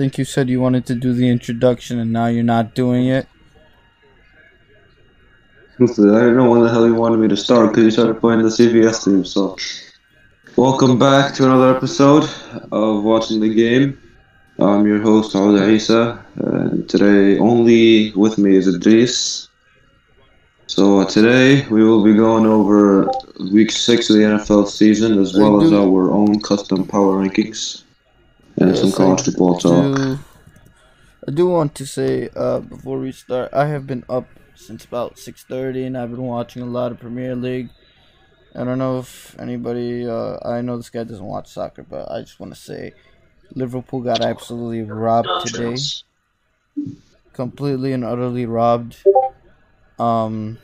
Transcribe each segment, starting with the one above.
think you said you wanted to do the introduction and now you're not doing it. I don't know when the hell you wanted me to start because you started playing the CBS theme. So, welcome back to another episode of Watching the Game. I'm your host, Odeh Isa, and today only with me is Idrees. So, uh, today we will be going over week six of the NFL season as well as our own custom power rankings and some college I football talk. do, I do want to say uh, before we start, I have been up since about six thirty, and I've been watching a lot of Premier League. I don't know if anybody. Uh, I know this guy doesn't watch soccer, but I just want to say, Liverpool got absolutely robbed today, completely and utterly robbed. Um,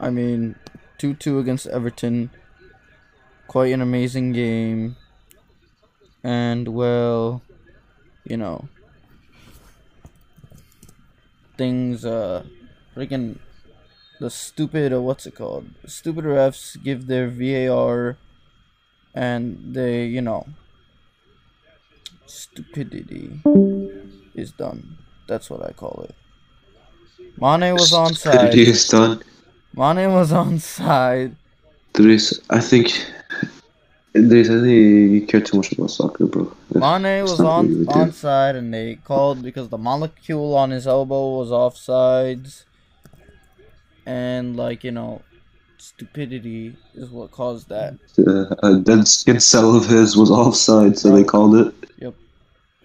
I mean, two two against Everton. Quite an amazing game. And well, you know, things uh freaking the stupid uh, what's it called stupid refs give their VAR and they you know stupidity is done that's what i call it Mane was Stupidity onside. is done. Mane was onside. Idrees, I think. Idrees, I think you care too much about soccer, bro. Mane was on really onside, and they called because the molecule on his elbow was offsides, and like you know, stupidity is what caused that. Uh, a dead skin cell of his was offside, so they called it. Yep.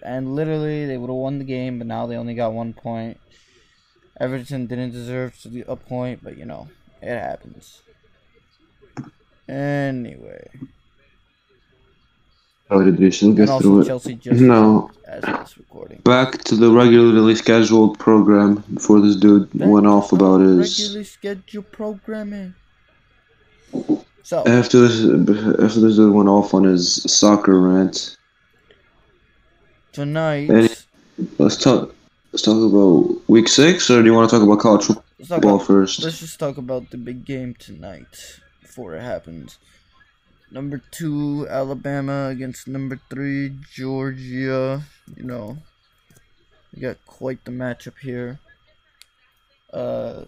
And literally, they would have won the game, but now they only got one point. Everton didn't deserve to be a point, but you know, it happens. Anyway, Idrees, we'll and also. Chelsea just No, as of this recording. back to the regularly scheduled program before this dude went off about his. regularly scheduled programming. So After this, after this dude went off on his soccer rant, tonight, Any- let's talk. Let's talk about week six, or do you want to talk about college let's, football about, first? let's just talk about the big game tonight before it happens. Number two, Alabama against number three, Georgia. You know, we got quite the matchup here. Uh,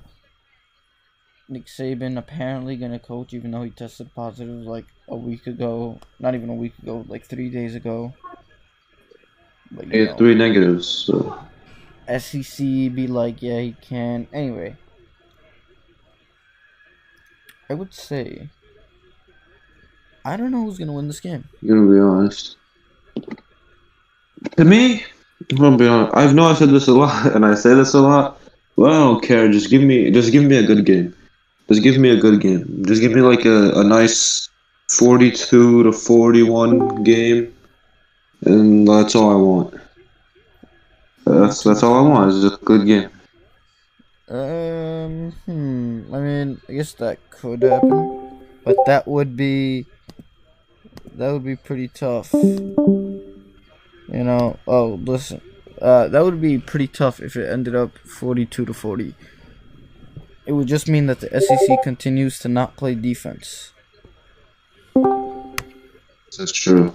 Nick Saban apparently gonna coach, even though he tested positive like a week ago. Not even a week ago, like three days ago. He had know. three negatives. So. SEC be like, yeah, he can. Anyway, I would say I don't know who's gonna win this game. You're gonna be honest. To me, I'm gonna be honest. I know I said this a lot, and I say this a lot. But I don't care. Just give me, just give me a good game. Just give me a good game. Just give me like a, a nice forty-two to forty-one game, and that's all I want. That's that's all I want. Is just a good game. Um, hmm. I mean, I guess that could happen, but that would be that would be pretty tough. You know. Oh, listen. Uh, that would be pretty tough if it ended up forty-two to forty. It would just mean that the SEC continues to not play defense. That's true.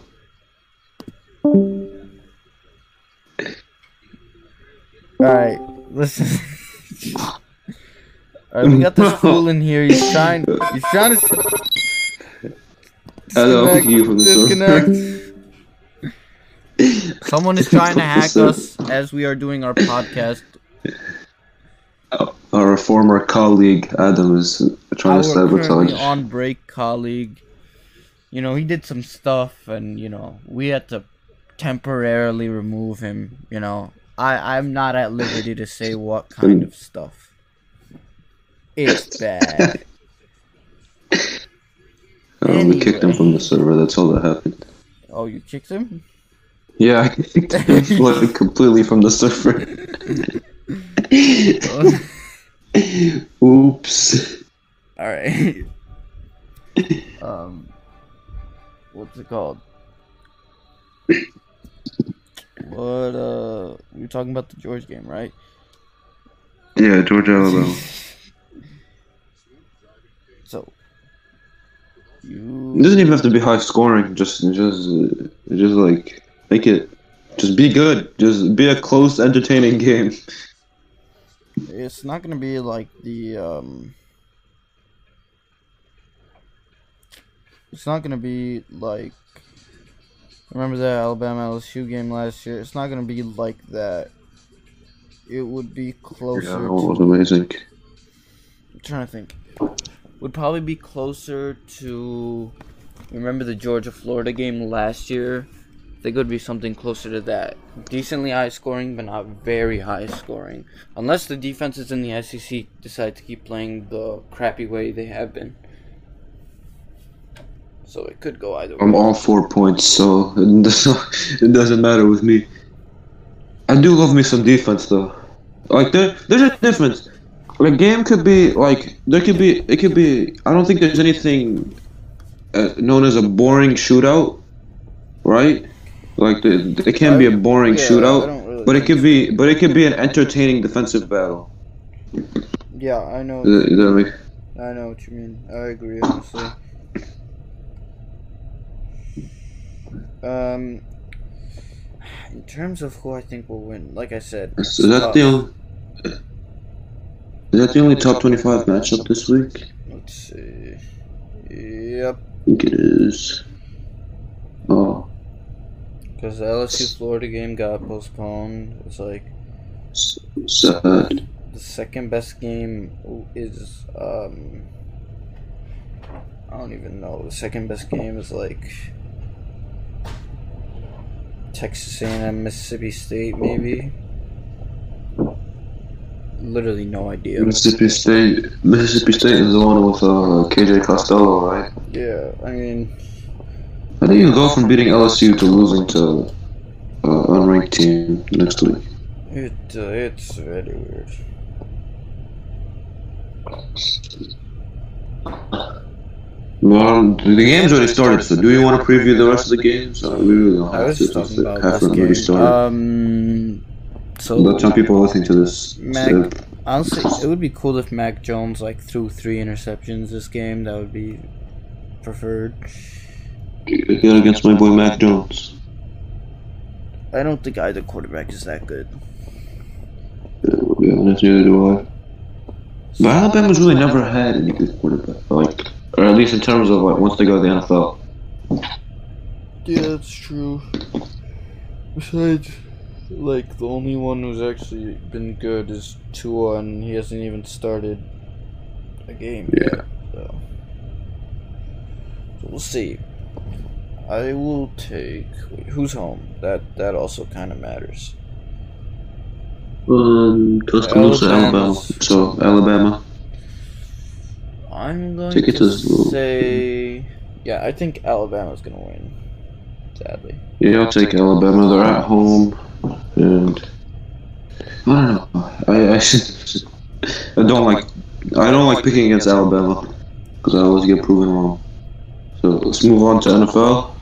Alright, listen. Alright, we got this fool in here. He's trying. He's trying to. I know disconnect, you from the server. disconnect. Someone is trying to hack us as we are doing our podcast. Uh, our former colleague Adam is trying Our to currently sabotage. on break colleague. You know, he did some stuff, and you know, we had to temporarily remove him. You know, I I'm not at liberty to say what kind of stuff. It's bad. Um, we kicked him from the server. That's all that happened. Oh, you kicked him? Yeah, I kicked him like, completely from the server. Oops. All right. um, what's it called? What uh, we were talking about the George game, right? Yeah, George Alabama. So It doesn't even have to be high scoring. Just, just, just like make it Just be good. Just be a close, entertaining game. It's not gonna be like the um. It's not gonna be like. Remember that Alabama LSU game last year? It's not gonna be like that. It would be closer. Yeah, to, it was amazing. I'm trying to think. Would probably be closer to. Remember the Georgia Florida game last year? I think it would be something closer to that. Decently high scoring, but not very high scoring. Unless the defenses in the SEC decide to keep playing the crappy way they have been. So it could go either way. I'm all four points, so it doesn't, it doesn't matter with me. I do love me some defense though. Like there, there's a difference. A game could be like there could be it could be. I don't think there's anything uh, known as a boring shootout, right? Like the, it can be a boring Yeah, shootout, really but it could be but it could be an entertaining defensive battle. Yeah, I know. Does that- does that make- I know what you mean. I agree, honestly. Um, in terms of who I think will win, like I said, Is that the only, is that the only top twenty-five matchup this week? let's see. Yep, I think it is. Oh, because the LSU Florida game got postponed. It's like sad. the second best game is um. I don't even know. The second best game is like Texas A&M, Mississippi State, maybe. Literally no idea. Mississippi State. Mississippi State is the one with uh, KJ Costello, right? Yeah, I mean, How do you go from beating LSU to losing to uh, unranked team next week? it uh, it's very weird. Well, the game's already started, so do you want to preview the rest of the games? Uh, we really don't I was to, just talking about this of them already game. Um, so but some people are listening to this. Mac, so- honestly, it would be cool if Mac Jones like threw three interceptions this game. That would be preferred. Get against my boy Mac Jones. I don't think either quarterback is that good. Yeah, be honest, neither do I. But Alabama's really never had any good quarterback, like, or at least in terms of like once they go to the NFL. Yeah, that's true. Besides, like the only one who's actually been good is Tua, and he hasn't even started a game Yeah. yet. So. so we'll see. I will take wait, who's home. That that also kind of matters. Um, Tuscaloosa, Alabama. So Alabama. I'm going Take to to say, yeah, I think Alabama's gonna win. Sadly. Yeah, I'll take Alabama. They're at home, and I don't know. I I, I don't like I don't like picking against Alabama because I always get proven wrong. So let's move on to NFL.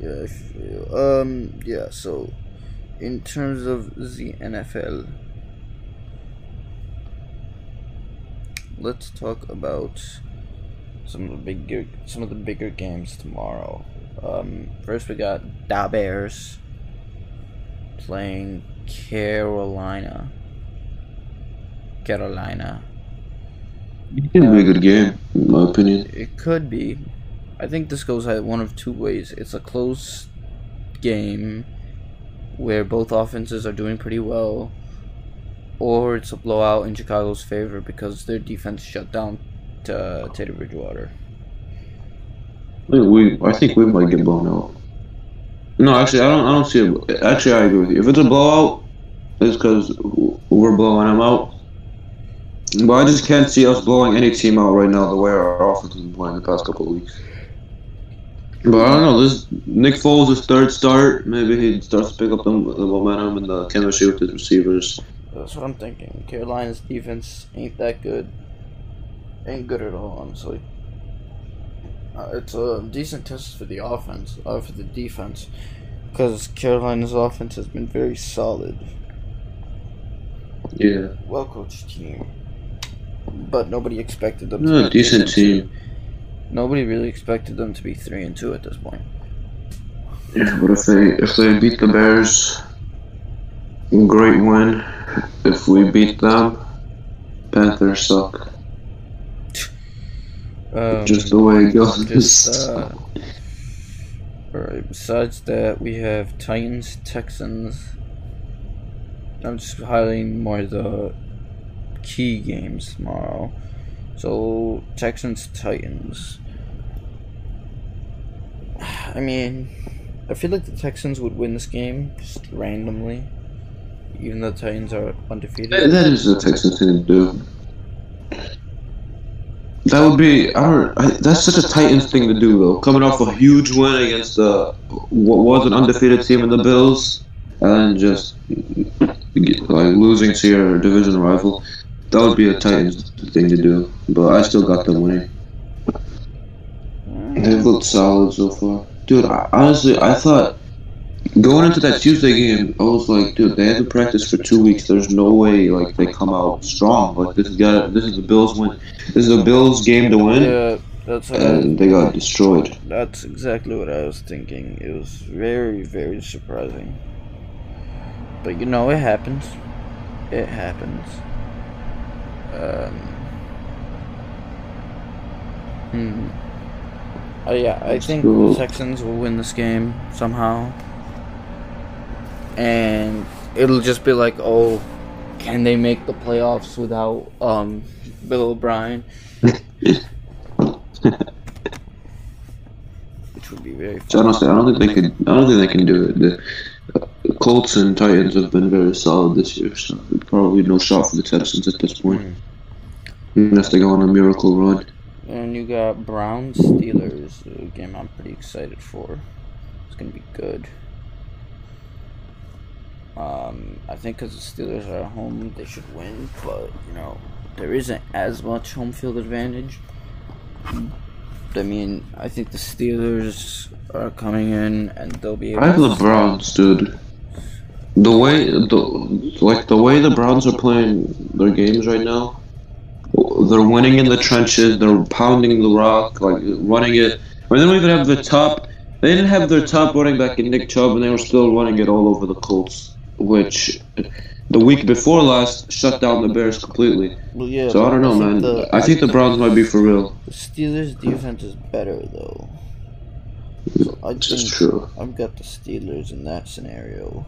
Yeah, um, yeah, so in terms of the NFL, let's talk about some of the bigger some of the bigger games tomorrow. Um, first we got Da Bears playing Carolina. Carolina. It gonna be a good game, in my opinion. It could be. I think this goes one of two ways. It's a close game where both offenses are doing pretty well, or it's a blowout in Chicago's favor because their defense shut down uh, Teddy Bridgewater. We I think we might get blown out. No, actually, I don't. I don't see it. Actually, I agree with you. If it's a blowout, it's because we're blowing them out. But I just can't see us blowing any team out right now the way our offense has been playing the past couple of weeks. But I don't know. This Nick Foles' his third start. Maybe he starts to pick up the, the momentum and the chemistry with his receivers. That's what I'm thinking. Carolina's defense ain't that good. Ain't good at all, honestly. Uh, it's a decent test for the offense, uh, for the defense, because Carolina's offense has been very solid. Yeah, well coached team. But nobody expected them Yeah, to be decent team. Nobody really expected them to be three and two at this point. Yeah, but if they if they beat the Bears, great win. If we beat them, Panthers suck. Um, Just the way it goes. just, uh, Alright, besides that, we have Titans, Texans. I'm just highlighting more of the key games tomorrow. So, Texans, Titans. I mean, I feel like the Texans would win this game just randomly, even though the Titans are undefeated. That- is the Texans thing to do. That would be. I don't. I, that's such a Titans thing to do, though. Coming off a huge win against the what was an undefeated team in the Bills, and just like losing to your division rival. That would be a Titans thing to do. But I still got them winning. They've looked solid so far, dude. I, honestly, I thought going into that Tuesday game, I was like, dude, they had to practice for two weeks. There's no way like they come out strong. Like this is got this is the Bills win. This is a Bills game to win, Yeah, that's what I- and they got destroyed. That's exactly what I was thinking. It was very, very surprising. But you know, it happens. It happens. Um. Hmm. Oh yeah, I think Cool. the Texans will win this game somehow. And it'll just be like, oh, can they make the playoffs without um Bill O'Brien? Which would be very fun. So honestly, I don't think they could. I don't think they can do it. The, the Colts and Titans have been very solid this year, so probably no shot for the Texans at this point, unless they go on a miracle run. And you got Browns Steelers, a game I'm pretty excited for. It's gonna be good. Um, I think because the Steelers are at home, they should win, but you know there isn't as much home field advantage. I mean, I think the Steelers are coming in and they'll be. I have the Browns, dude. The way, the like the way the Browns are playing their games right now, they're winning in the trenches. They're pounding the rock, like running it. I mean, they don't even have the top. They didn't have their top running back in Nick Chubb, and they were still running it all over the Colts, which the week before last shut down the Bears completely. Well, yeah. So I don't know, think man. the- I think the Browns might be for real. The Steelers' defense is better though. So I just think true. I've got the Steelers in that scenario.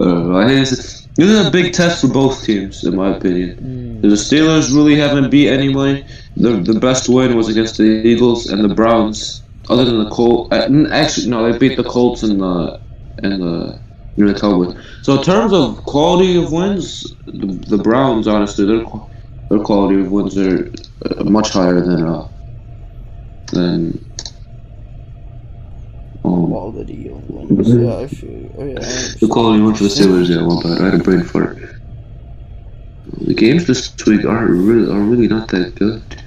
Uh, I think this, this is a big test for both teams, in my opinion. Hmm. The Steelers really haven't beat anybody. The the best win was against the Eagles and the Browns. Other than the Colts, uh, actually no, they beat the Colts and the and the you Cowboys. So in terms of quality of wins, the, the Browns honestly their their quality of wins are uh, much higher than uh than um, Quality of wins. Yeah, I feel. Oh, yeah, I the quality win for the Steelers. Yeah, one bad. I had a brain fart. The games this week are really are really not that good.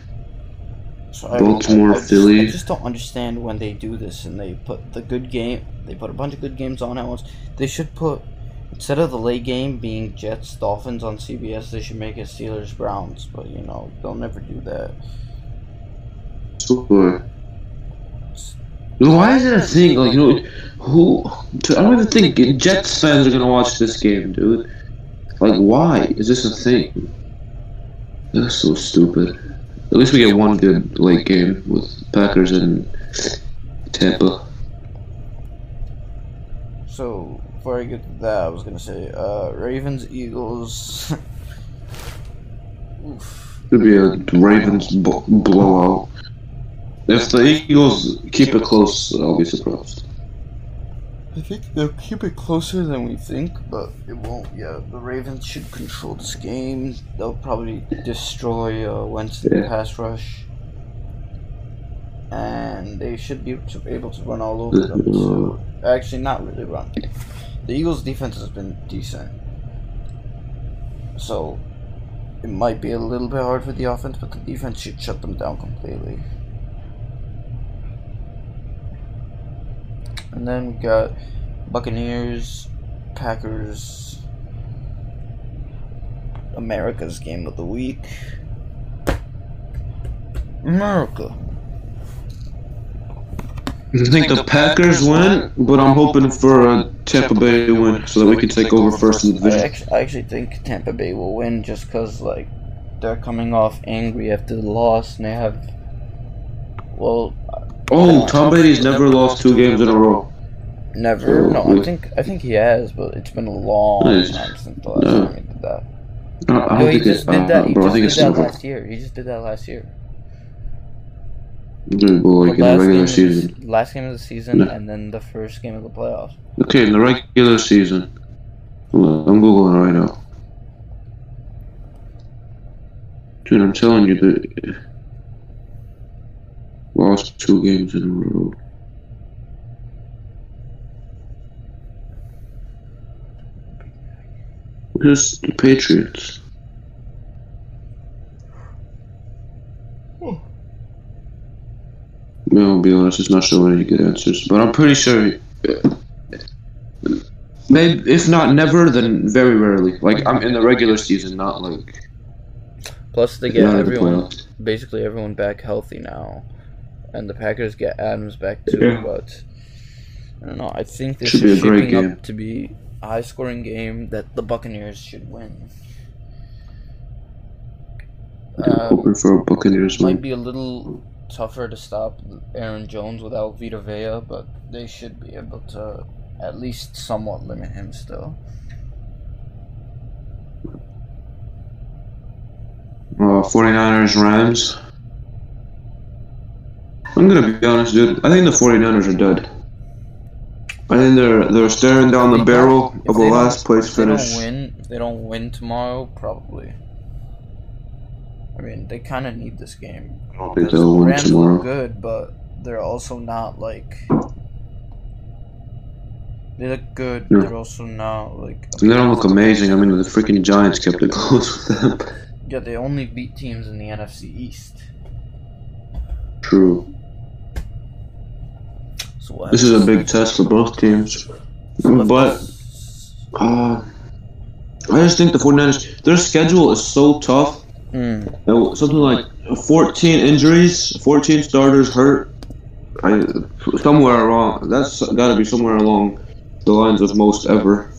I- Baltimore, I, I just, Philly. I just don't understand when they do this and they put the good game. They put a bunch of good games on at once. They should put instead of the late game being Jets Dolphins on CBS. They should make it Steelers Browns. But you know they'll never do that. Sure. Why is it a thing? Like, you know, who? I don't even think Jets fans are gonna watch this game, dude. Like, why is this a thing? That's so stupid. At least we get one good late game with Packers and Tampa. So before I get to that, I was gonna say uh, Ravens Eagles. Oof. Could be a Ravens b- blowout. If the Eagles keep it close, I'll be surprised. I think they'll keep it closer than we think, but it won't. Yeah, the Ravens should control this game. They'll probably destroy uh, Wentz in the Yeah. pass rush, and they should be able to, able to run all over them. So, actually, not really run. The Eagles' defense has been decent, so it might be a little bit hard for the offense, but the defense should shut them down completely. And then we got Buccaneers, Packers, America's game of the week. America. I think the Packers win, but I'm hoping for uh, a Tampa Bay win so that we can take over first in the I division. actually, I actually think Tampa Bay will win just because, like, they're coming off angry after the loss and they have. Well, Oh, Tom Brady's never lost two games in a row. never. No, I think I think he has, but it's been a long Nice. time since the last No. time he did that. I don't, I No, he think just it, did uh. He bro. I think did it's that last year. He just did that last year. Good boy, in the regular of the, season. last game of the season, No. and then the first game of the playoffs. Okay, in the regular season. Hold on, I'm googling right now. Dude, I'm telling you that lost two games in a row. Where's the Patriots? Hmm. Well, I'll be honest, it's not showing any good answers, but I'm pretty sure. Maybe if not never, then very rarely. Like I'm in the regular season, not like Plus, they get not in the everyone, basically everyone back healthy now, and the Packers get Adams back too. Yeah. But I don't know. I think this Should be is a great shaping game. up to be a high-scoring game that the Buccaneers should win. Um, hoping for Buccaneers might be a little tougher to stop Aaron Jones without Vita Vea, but they should be able to at least somewhat limit him still. Uh, 49ers Rams. I'm gonna be honest, dude. I think the 49ers are dead. I think they're they're staring down the barrel of a last place if they don't finish. win, they don't win tomorrow, probably. I mean, they kind of need this game. I don't think they'll win Rams tomorrow. good, but they're also not like. They look good. Yeah. They're also not like. And they don't look amazing. I mean, the freaking Giants kept it close with them. Yeah, they only beat teams in the NFC East. True. So This is a big test for both teams. But uh, I just think the 49ers, their schedule is so tough. Mm, Uh, Something like 14 injuries, 14 starters hurt. I, somewhere along, that's got to be somewhere along the lines of most ever.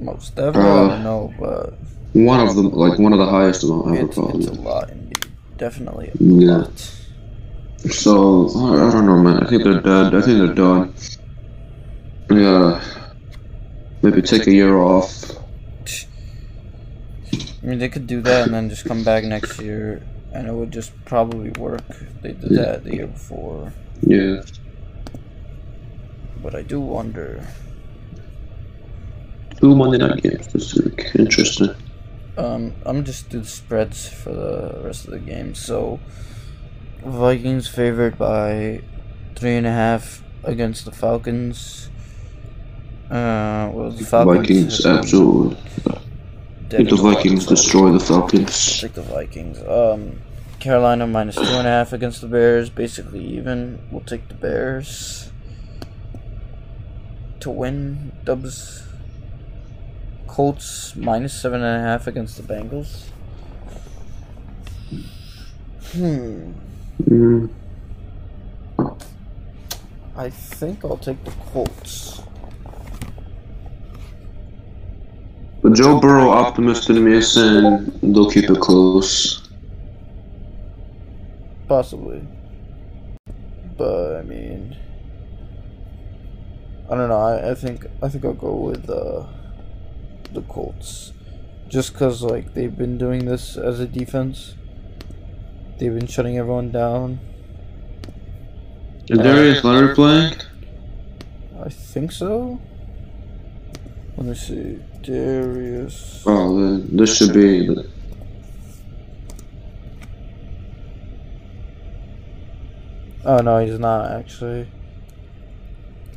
most ever, I Uh, don't know, but One of them, like one of the highest amount ever, it's, it's a lot indeed. Definitely a Yeah. lot. So I I don't know, man. I think they're dead. I think they're done. Yeah. Maybe take a year off. I mean, they could do that and then just come back next year, and it would just probably work if they did that the year before. Yeah. But I do wonder. Two Monday night games this week. Interesting. Um, I'm just do the spreads for the rest of the game. So, Vikings favored by three and a half against the Falcons. Uh, well, the Falcons. Vikings, absolutely. I think the dead in water, Vikings destroy the Falcons. take the Vikings. Um, Carolina minus two and a half against the Bears, basically even. We'll take the Bears to win. Dubs. Colts minus seven and a half against the Bengals. Hmm. Mm, I think I'll take the Colts. But Joe Burrow optimist in me is saying they'll keep it close. Possibly. But I mean I don't know, I, I think I think I'll go with uh the Colts. Just cause like they've been doing this as a defense. They've been shutting everyone down. Is Darius Leonard playing? I think so. Let me see. Darius Oh, then this should be. The, Oh no, he's not actually.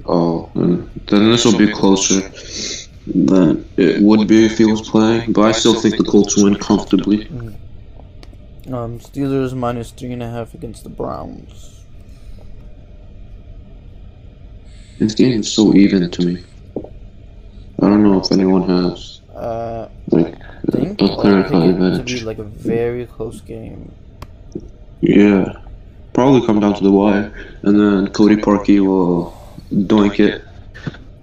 oh, then, then this will be closer than it would be if he was playing. But I still think the Colts win comfortably. Hmm. Um Steelers minus three and a half against the Browns. This game is so even to me. I don't know if anyone has Uh like I think a clear it to be like a very close game. Yeah, probably come down to the wire, and then Cody Parkey will doink it.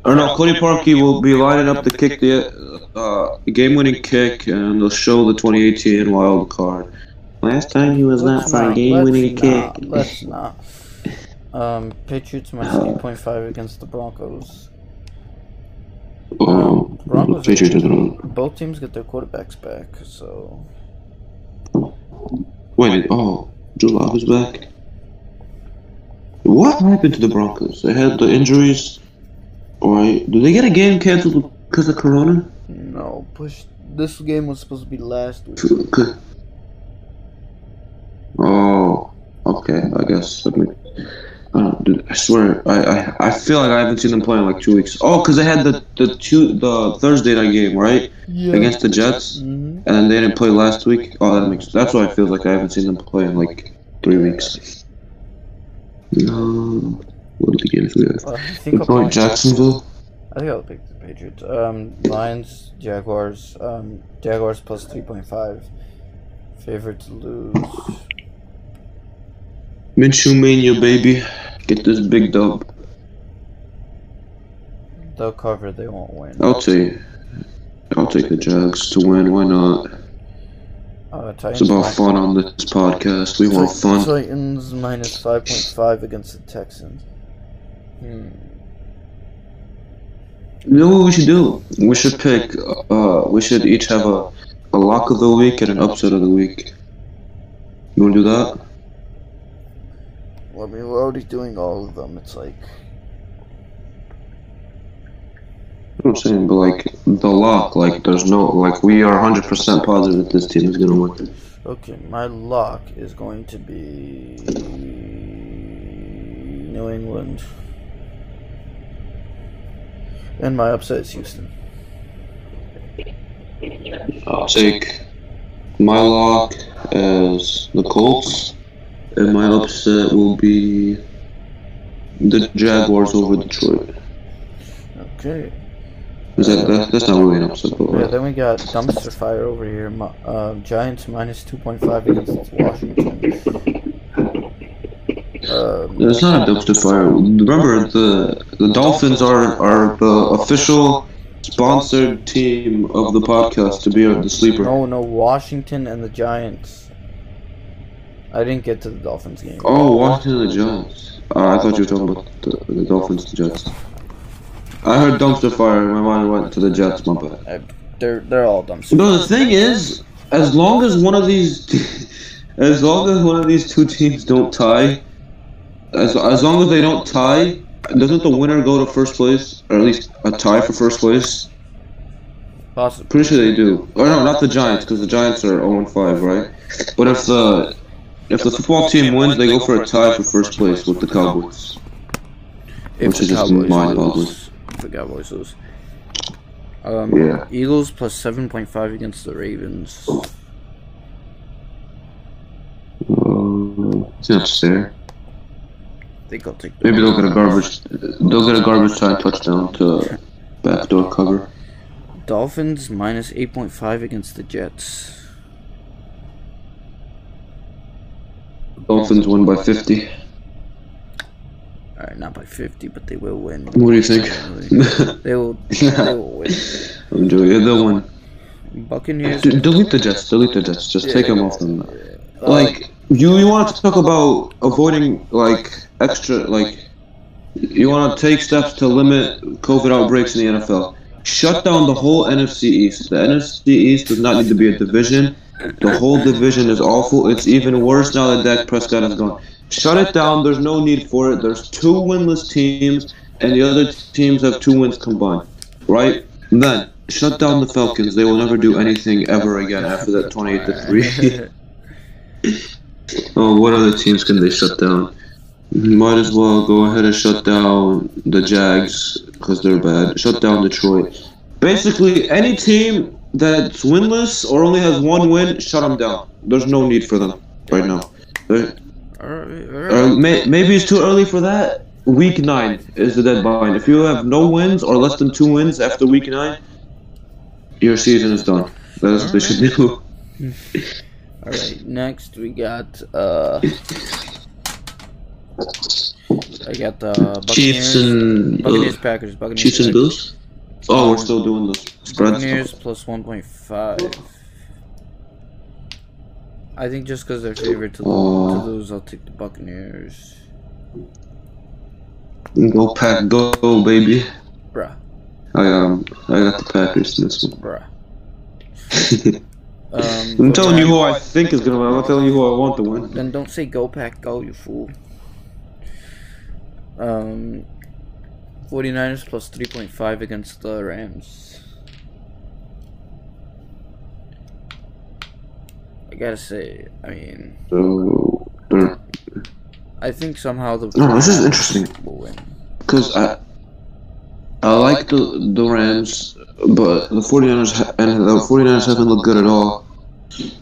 Or no, Cody Parkey will be lining up to kick the uh, game-winning kick, and they'll show the 2018 wild card. Last time he was Let's not for a game-winning kick. Let's not. Um, Patriots minus eight point five against the Broncos. Um, Broncos- Patriots gonna Both teams get their quarterbacks back, so wait. Oh, Drew Lock is back. What happened to the Broncos? They had the injuries. Or did they get a game canceled because of Corona? no push. This game was supposed to be last week. Cause- Oh, okay. I guess. I, mean, I, don't, dude, I swear, I, I I feel like I haven't seen them play in like two weeks. Oh, because they had the the two the Thursday night game right Yeah. against the Jets, hmm and then they didn't play last week. Oh, that makes that's why I feel like I haven't seen them play in like three weeks. Um, what are the games we have? I think I'll pick- Jacksonville. I think I'll pick the Patriots. Um, Lions, Jaguars. Um, Jaguars plus three point five. Favorite to lose. Minshew Mania, baby. Get this big dub. They'll cover. They won't win. I'll take. I'll take the Jags to win. Why not? Uh, It's about fun on this podcast. We want fun. Titans minus five point five against the Texans. Hmm. You know what we should do? We should pick. Uh, we should each have a, a lock of the week and an upset of the week. You wanna do that? Well, I mean, we're already doing all of them. It's like You know what I'm saying, but like the lock, like there's no, like we are 100% positive that this team is gonna win. okay. My lock is going to be New England, and my upset is Houston. I'll take my lock as the Colts, my upset will be the Jaguars over Detroit. Okay. Is that, that that's not really an upset, but Yeah, then we got dumpster fire over here. Uh, Giants minus two point five against Washington. Um, it's not a dumpster fire. Remember, the the Dolphins are are the official sponsored team of the podcast to be the sleeper. no, no, Washington and the Giants. I didn't get to the Dolphins game. Oh, Washington and the Giants. Uh, I thought you were talking about the, the Dolphins and Jets. I heard dumpster fire. My mind went to the Jets. My bad. They're they're all dumpster. No, the thing is, as long as one of these, as long as one of these two teams don't tie, as as long as they don't tie, doesn't the winner go to first place, or at least a tie for first place? Possibly. Pretty sure they do. Or no, not the Giants, because the Giants are 0 5, right? But if the if the football team wins, they go for a tie for first place with the Cowboys. If which the is just Cowboys mind-boggling. lose. If the Cowboys lose. Um, Yeah. Eagles plus seven point five against the Ravens. Uh, it's not fair. I think I'll take. The Maybe they'll get a garbage. They'll get a garbage time touchdown to backdoor cover. Dolphins minus eight point five against the Jets. Dolphins win by 50. All right, not by fifty, but they will win. What do you think? They will. They will win. Enjoy it. They'll win. Buccaneers. D- delete the Jets. Delete the Jets. Just take them off them. Uh, Like you, you want to talk about avoiding like extra like you want to take steps to limit COVID outbreaks in the NFL. Shut down the whole NFC East. The NFC East does not need to be a division. The whole division is awful. It's even worse now that Dak Prescott is gone. Shut it down. There's no need for it. There's two winless teams, and the other teams have two wins combined. Right? Then shut down the Falcons. They will never do anything ever again after that 28 to three. Oh, what other teams can they shut down? Might as well go ahead and shut down the Jags because they're bad. Shut down Detroit. Basically, any team that's winless or only has one win, shut them down. There's no need for them right now. Uh, all right, all uh, right. may, maybe it's too early for that. Week nine is the deadline. If you have no wins or less than two wins after week nine, your season is done. That's what they should do. All right. Next, we got uh, I got the Buccaneers, Chiefs and Buccaneers uh, Packers. Buccaneers Chiefs and Packers. Bills. Oh, we're still doing the spreads. Buccaneers plus 1.5. I think just because they're favored to, Oh. to lose, I'll take the Buccaneers. Go pack, go baby. Bruh, I um, I got the Packers in this one. bruh. Um, I'm telling you who I think is gonna win. I'm not telling you who I want to win. Then don't say go pack go, you fool. Um, 49ers plus 3.5 against the Rams. I gotta say, I mean, So, they're- I think somehow the No, this is 49ers interesting. will win. Cause I, I like the the Rams, but the 49ers and the 49ers haven't looked good at all.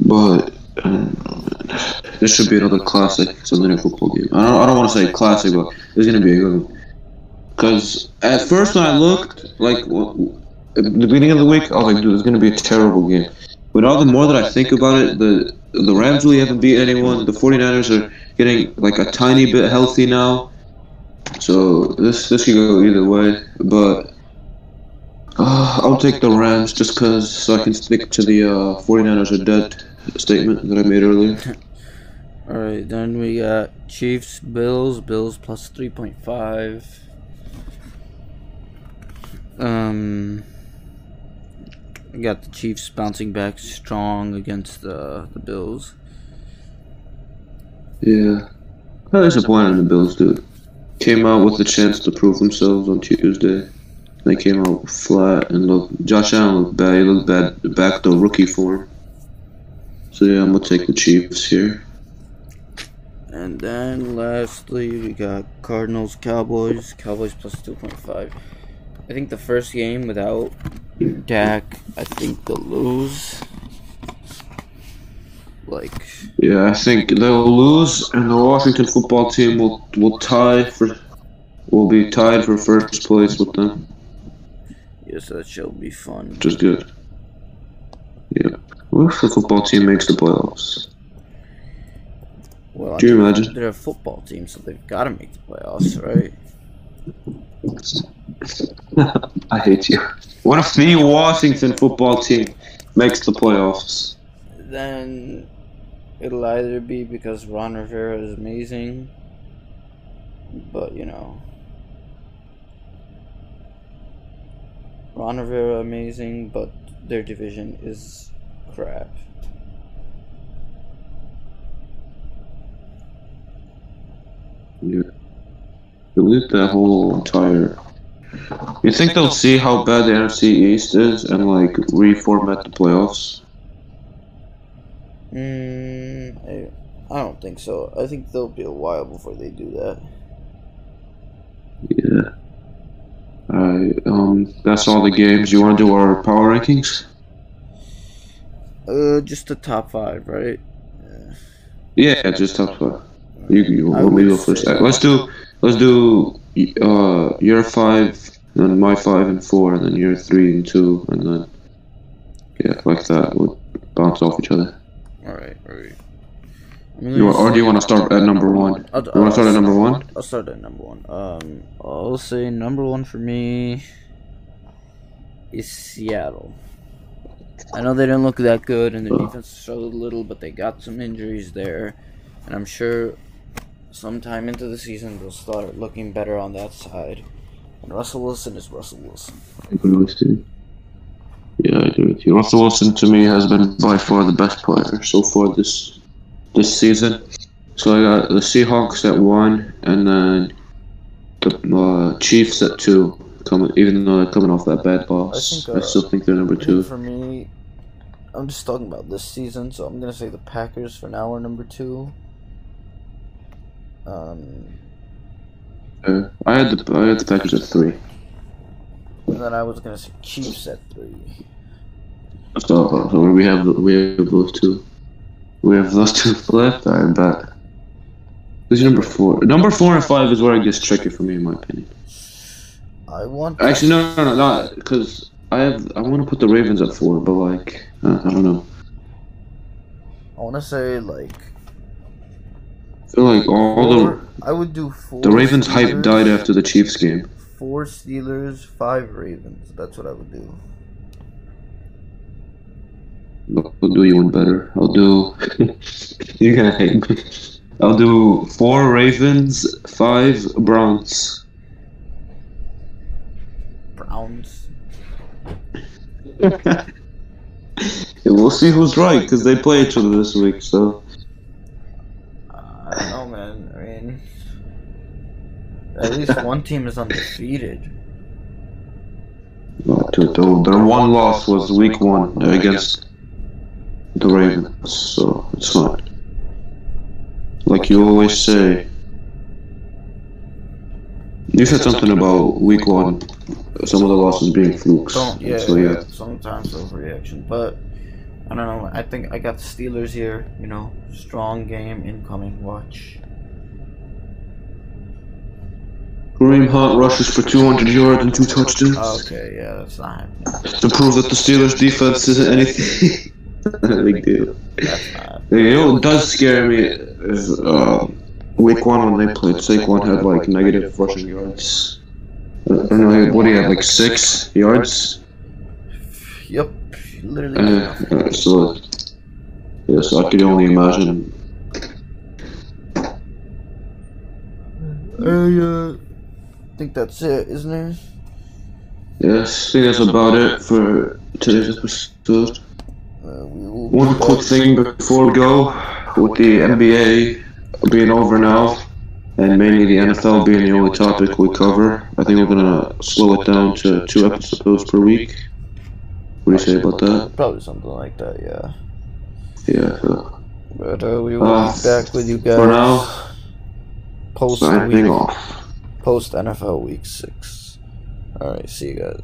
But um, this should be another classic Sunday Night Football game. I don't I don't want to say classic, but it's gonna be a good one. Cause at first when I looked, like at the beginning of the week, I was like, dude, it's gonna be a terrible game. But all the more that I think about it, the the Rams really haven't beat anyone. The 49ers are getting like a tiny bit healthy now. So this this could go either way, but uh, I'll take the Rams just cause so I can stick to the uh, 49ers are dead statement that I made earlier. Alright, then we got Chiefs, Bills, Bills plus 3.5. Um, we got the Chiefs bouncing back strong against the, the Bills. Yeah, kind of disappointed in the Bills, dude. Came out with a chance to prove themselves on Tuesday. They came out flat and looked. Josh Allen looked bad. He looked bad back to rookie form. So yeah, I'm gonna take the Chiefs here. And then lastly, we got Cardinals, Cowboys, Cowboys plus 2.5. I think the first game without Dak, I think they'll lose. Like, Yeah, I think they'll lose, and the Washington football team will will tie for will be tied for first place with them, yes, that shall be fun. Just good. Yeah, what if the football team makes the playoffs? Well, Do you I imagine? They're a football team, so they've got to make the playoffs, right? I hate you. What if the Washington football team makes the playoffs? Then it'll either be because Ron Rivera is amazing, but you know, Ron Rivera amazing, but their division is crap. Yeah. Delete that whole entire. You think they'll see how bad the NFC East is and like reformat the playoffs? Mm, I, I don't think so. I think there'll be a while before they do that. Yeah. I um. That's all the games. You want to do our power rankings? Uh, just the top five, right? Yeah, yeah just top five. You, you I want me go would first? say- Let's do let's do uh your five, and then my five and four, and then your three and two, and then yeah, like that. We'll bounce off each other. All right, all right. You, gonna or do you want to start at number one? I'll- You want to start at number one? I'll start at number one. Um, I'll say number one for me is Seattle. I know they didn't look that good, and their defense struggled a little, but they got some injuries there, and I'm sure sometime into the season they'll start looking better on that side. And Russell Wilson is Russell Wilson. I agree with you. Yeah, I agree with you. Russell Wilson to me has been by far the best player so far this this season. So I got the Seahawks at one, and then the uh, Chiefs at two. Coming, even though they're coming off that bad loss, I I, think, uh, still think they're number two. For me, I'm just talking about this season, so I'm gonna say the Packers for now are number two. Um, Uh, I had the I had the Packers at three. and then I was gonna say Chiefs at three. So, so we have we have those two. We have those two left. I bet. Who's number four? Number four and five is where it gets tricky for me, in my opinion. I want Actually, no, no, no, not because I have. I want to put the Ravens at four, but like, uh, I don't know. I want to say like feel like all the I would do four. the Ravens hype Steelers, died after the Chiefs game. Four Steelers, five Ravens. That's what I would do. I'll do you one better. I'll do. You're gonna hate me. I'll do four Ravens, five Browns. Browns. We'll see who's right because they play each other this week. So I don't know, man. I mean, at least one team is undefeated. to- to- their one loss was week one against the Ravens, so it's fine. Like you always say, you said something about week one, some of the losses being flukes. Don't yeah, So yeah, sometimes overreaction, but I don't know. I think I got the Steelers here. You know, strong game incoming. Watch. Kareem Hunt rushes for 200 yards and two touchdowns Okay, yeah, that's not happening. to prove that the Steelers' defense isn't anything. a big deal. That's not. You know what does scare me is uh, week one when they played Saquon had like negative rushing yards. I don't know what do you have like six yards. Yep, literally. Uh, so yes, I could only imagine. I uh, think that's it, isn't it? Yes, I think that's about it for today's episode. Uh, One quick thing before we go, with the NBA being over now, and mainly the NFL being the only topic we cover, I think we're gonna slow it down to two episodes per week. What do you say about that? Probably something like that, yeah. Yeah. So But uh, we will Uh, be back with you guys for now, post signing week, off. post NFL week six. All right, see you guys.